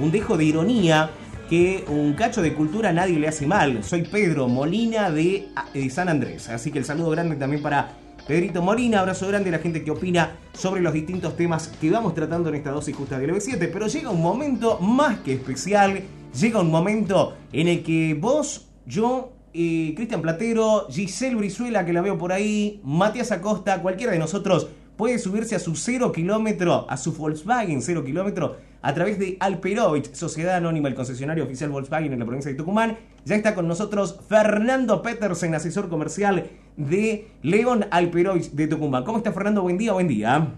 un dejo de ironía que un cacho de cultura nadie le hace mal. Soy Pedro Molina de, de San Andrés, así que el saludo grande también para Pedrito Molina, abrazo grande a la gente que opina sobre los distintos temas que vamos tratando en esta dosis justa del B7. Pero llega un momento más que especial, llega un momento en el que vos, yo, eh, Cristian Platero, Giselle Brizuela, que la veo por ahí, Matías Acosta, cualquiera de nosotros puede subirse a su cero kilómetro, a su Volkswagen cero kilómetro, a través de Alperovich, Sociedad Anónima, el concesionario oficial Volkswagen en la provincia de Tucumán. Ya está con nosotros Fernando Petersen, asesor comercial de León Alperovich de Tucumán. ¿Cómo está Fernando? Buen día, buen día.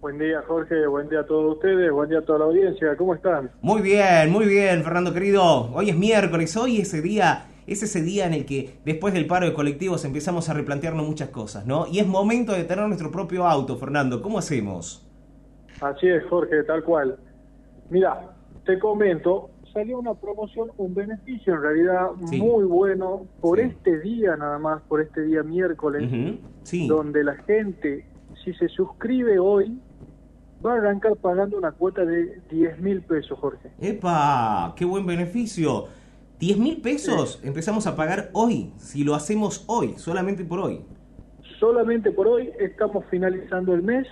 Buen día Jorge, buen día a todos ustedes, buen día a toda la audiencia, ¿cómo están? Muy bien, muy bien Fernando querido. Hoy es miércoles, hoy es ese día es ese día en el que después del paro de colectivos empezamos a replantearnos muchas cosas, ¿no? Y es momento de tener nuestro propio auto, Fernando. ¿Cómo hacemos? Así es, Jorge, tal cual. Mira, te comento, salió una promoción, un beneficio en realidad muy bueno por este día nada más, por este día miércoles, donde la gente, si se suscribe hoy, va a arrancar pagando una cuota de 10 mil pesos, Jorge. ¡Epa! ¡Qué buen beneficio! 10 mil pesos empezamos a pagar hoy, si lo hacemos hoy, solamente por hoy. Solamente por hoy estamos finalizando el mes.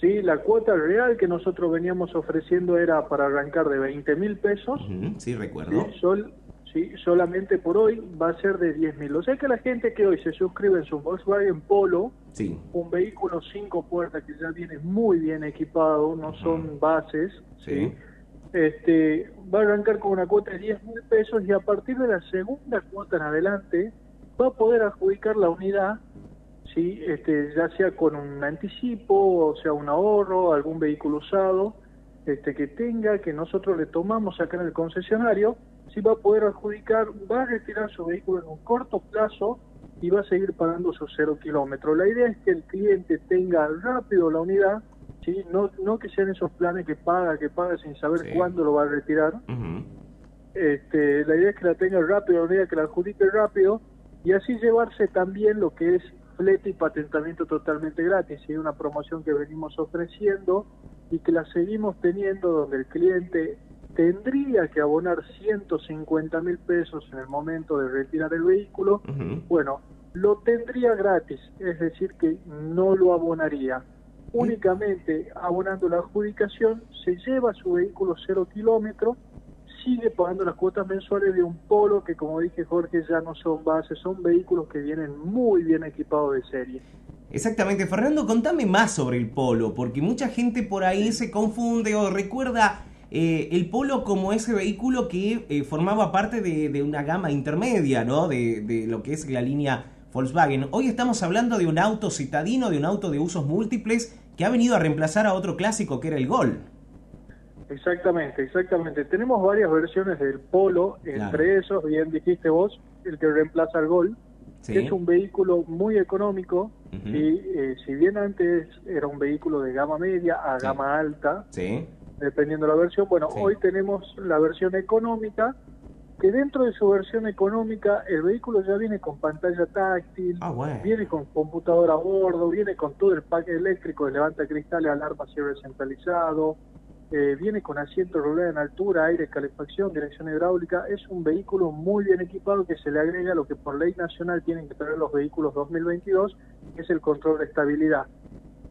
¿Sí? La cuota real que nosotros veníamos ofreciendo era para arrancar de 20 mil pesos. sí, recuerdo. ¿sí? solamente por hoy va a ser de 10 mil. O sea que la gente que hoy se suscribe en su Volkswagen Polo, sí. un vehículo cinco puertas que ya viene muy bien equipado, no son bases, ¿sí? este, va a arrancar con una cuota de 10 mil pesos y a partir de la segunda cuota en adelante va a poder adjudicar la unidad, ¿sí? este, ya sea con un anticipo, o sea, un ahorro, algún vehículo usado este, que tenga, que nosotros le tomamos acá en el concesionario, si va a poder adjudicar, va a retirar su vehículo en un corto plazo y va a seguir pagando sus cero kilómetros. La idea es que el cliente tenga rápido la unidad ¿sí? No, no que sean esos planes que paga, que paga sin saber cuándo lo va a retirar. este, la idea es que la tenga rápido, la es que la adjudique rápido y así llevarse también lo que es flete y patentamiento totalmente gratis. Es una promoción que venimos ofreciendo y que la seguimos teniendo donde el cliente tendría que abonar 150 mil pesos en el momento de retirar el vehículo. Bueno, lo tendría gratis, es decir, que no lo abonaría únicamente abonando la adjudicación, se lleva su vehículo cero kilómetros, sigue pagando las cuotas mensuales de un polo que como dije Jorge ya no son bases, son vehículos que vienen muy bien equipados de serie. Exactamente, Fernando, contame más sobre el polo, porque mucha gente por ahí se confunde o recuerda eh, el polo como ese vehículo que eh, formaba parte de, una gama intermedia, ¿no? De, de lo que es la línea Volkswagen. Hoy estamos hablando de un auto citadino, de un auto de usos múltiples que ha venido a reemplazar a otro clásico que era el Gol. Exactamente, exactamente. Tenemos varias versiones del Polo, entre esos, bien dijiste vos, el que reemplaza al Gol, que es un vehículo muy económico y eh, si bien antes era un vehículo de gama media a gama alta, dependiendo de la versión, bueno, hoy tenemos la versión económica que dentro de su versión económica el vehículo ya viene con pantalla táctil, ah, viene con computadora a bordo, viene con todo el pack eléctrico de levanta cristales, alarma cierre centralizado, eh, viene con asiento rolero en altura, aire, calefacción, dirección hidráulica. Es un vehículo muy bien equipado que se le agrega lo que por ley nacional tienen que tener los vehículos 2022, que es el control de estabilidad.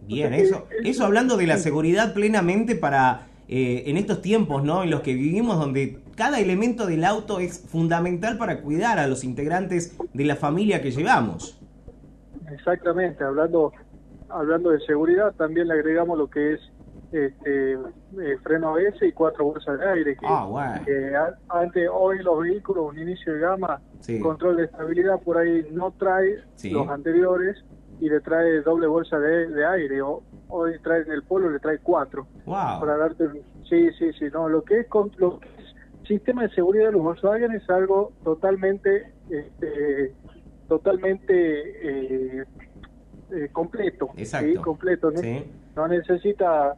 Bien, eso, eso hablando de la seguridad plenamente para eh, en estos tiempos ¿no? en los que vivimos, donde cada elemento del auto es fundamental para cuidar a los integrantes de la familia que llevamos. Exactamente, hablando, hablando de seguridad, también le agregamos lo que es este, eh, freno ABS y cuatro bolsas de aire. Que, ah, antes, hoy los vehículos, un inicio de gama, control de estabilidad por ahí no trae los anteriores y le trae doble bolsa de, aire. O, hoy trae en el polo, le trae cuatro. Para darte, sí, sí, sí, no, lo que es, con, lo que es sistema de seguridad de los Volkswagen es algo totalmente, este, totalmente eh, eh, completo. Exacto. completo, ¿no? no necesita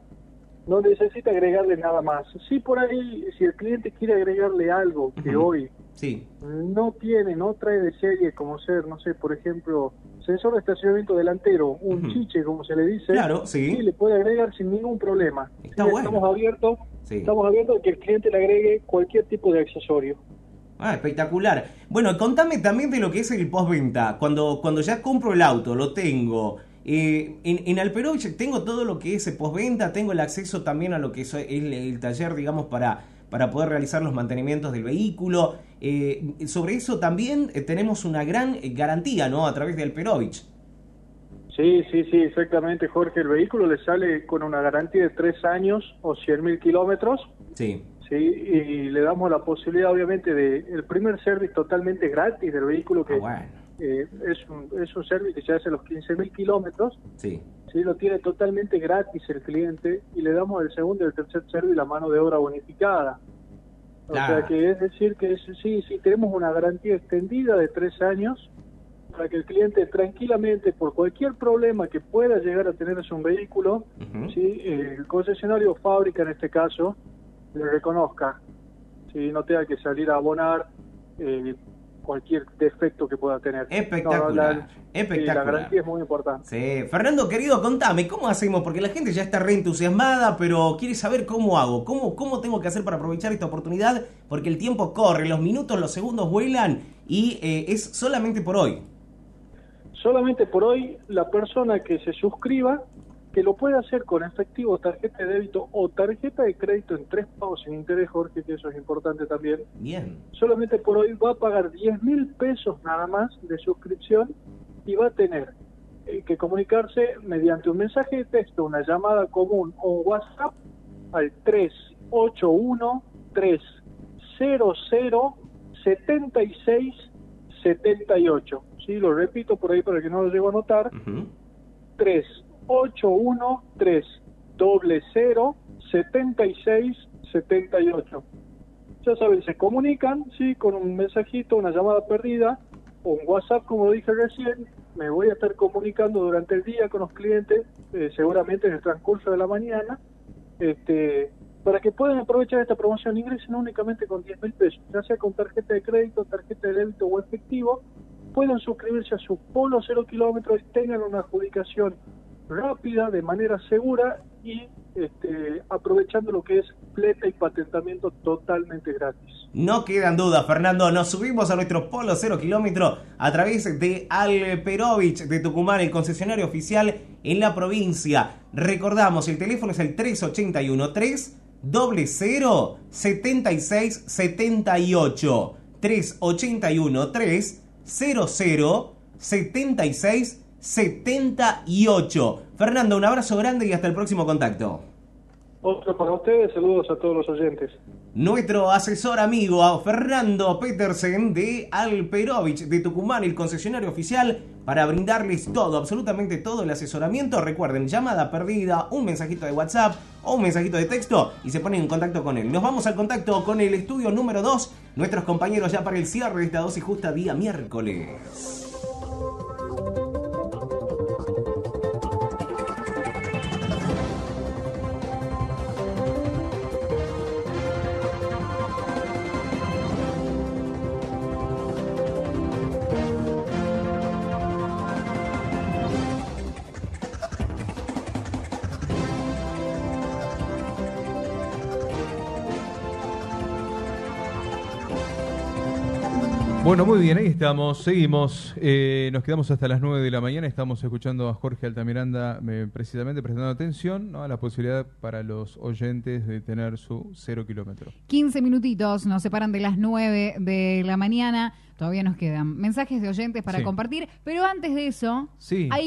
no necesita agregarle nada más. Sí, por ahí, si el cliente quiere agregarle algo que hoy sí. no tiene, no trae de serie, como ser, no sé, por ejemplo, sensor de estacionamiento delantero, un chiche, como se le dice, claro, sí. le puede agregar sin ningún problema. Está bueno. Estamos abiertos Estamos hablando de que el cliente le agregue cualquier tipo de accesorio. Ah, espectacular. Bueno, contame también de lo que es el postventa. Cuando, cuando ya compro el auto, lo tengo. Eh, en, en Alperovich tengo todo lo que es postventa, tengo el acceso también a lo que es el, taller, digamos, para, para poder realizar los mantenimientos del vehículo. Eh, sobre eso también eh, tenemos una gran garantía, ¿no? A través de Alperovich. Sí, sí, sí, exactamente, Jorge. El vehículo le sale con una garantía de tres años o 100 mil kilómetros. Sí. Sí, y le damos la posibilidad, obviamente, de el primer service totalmente gratis del vehículo, que ah, eh, es, un, es un service que se hace a los 15 mil kilómetros. Sí. Sí, lo tiene totalmente gratis el cliente y le damos el segundo y el tercer service la mano de obra bonificada. O sea que es decir que sí, sí, tenemos una garantía extendida de tres años para que el cliente tranquilamente, por cualquier problema que pueda llegar a tener en su vehículo, ¿sí? el concesionario fábrica en este caso, le reconozca, si no tenga que salir a abonar eh, cualquier defecto que pueda tener. Espectacular. espectacular. la garantía es muy importante. Sí. Fernando, querido, contame, ¿cómo hacemos? Porque la gente ya está reentusiasmada, pero quiere saber cómo hago, cómo, cómo tengo que hacer para aprovechar esta oportunidad, porque el tiempo corre, los minutos, los segundos vuelan y eh, es solamente por hoy. Solamente por hoy, la persona que se suscriba que lo puede hacer con efectivo, tarjeta de débito o tarjeta de crédito en tres pagos sin interés, Jorge, que eso es importante también. Bien. Solamente por hoy va a pagar 10 mil pesos nada más de suscripción y va a tener eh, que comunicarse mediante un mensaje de texto, una llamada común o WhatsApp al 381 300 76 78. Sí, lo repito por ahí para que no lo llego a anotar. 3 813 doble cero setenta y seis setenta y ocho. Ya saben, se comunican, sí, con un mensajito, una llamada perdida, o un WhatsApp, como dije recién, me voy a estar comunicando durante el día con los clientes, eh, seguramente en el transcurso de la mañana, este, para que puedan aprovechar esta promoción. Ingresen únicamente con 10 mil pesos, ya sea con tarjeta de crédito, tarjeta de débito o efectivo, pueden suscribirse a su polo cero kilómetros y tengan una adjudicación rápida, de manera segura y este, aprovechando lo que es pleta y patentamiento totalmente gratis. No quedan dudas, Fernando. Nos subimos a nuestro Polo Cero Kilómetro a través de Alperovich de Tucumán, el concesionario oficial en la provincia. Recordamos, el teléfono es el 381 3 0 76 78 381 3 00 76 78. Fernando, un abrazo grande y hasta el próximo contacto. Otro para ustedes, saludos a todos los oyentes. Nuestro asesor amigo Fernando Petersen de Alperovich de Tucumán, el concesionario oficial, para brindarles todo, absolutamente todo el asesoramiento. Recuerden, llamada perdida, un mensajito de WhatsApp o un mensajito de texto y se ponen en contacto con él. Nos vamos al contacto con el estudio número 2, nuestros compañeros ya para el cierre de esta dosis justa día miércoles. Bueno, muy bien, ahí estamos, seguimos. Eh, nos quedamos hasta las 9 de la mañana. Estamos escuchando a Jorge Altamiranda eh, precisamente prestando atención a la posibilidad para los oyentes de tener su cero kilómetro. 15 minutitos nos separan de las 9 de la mañana. Todavía nos quedan mensajes de oyentes para compartir, pero antes de eso, sí. hay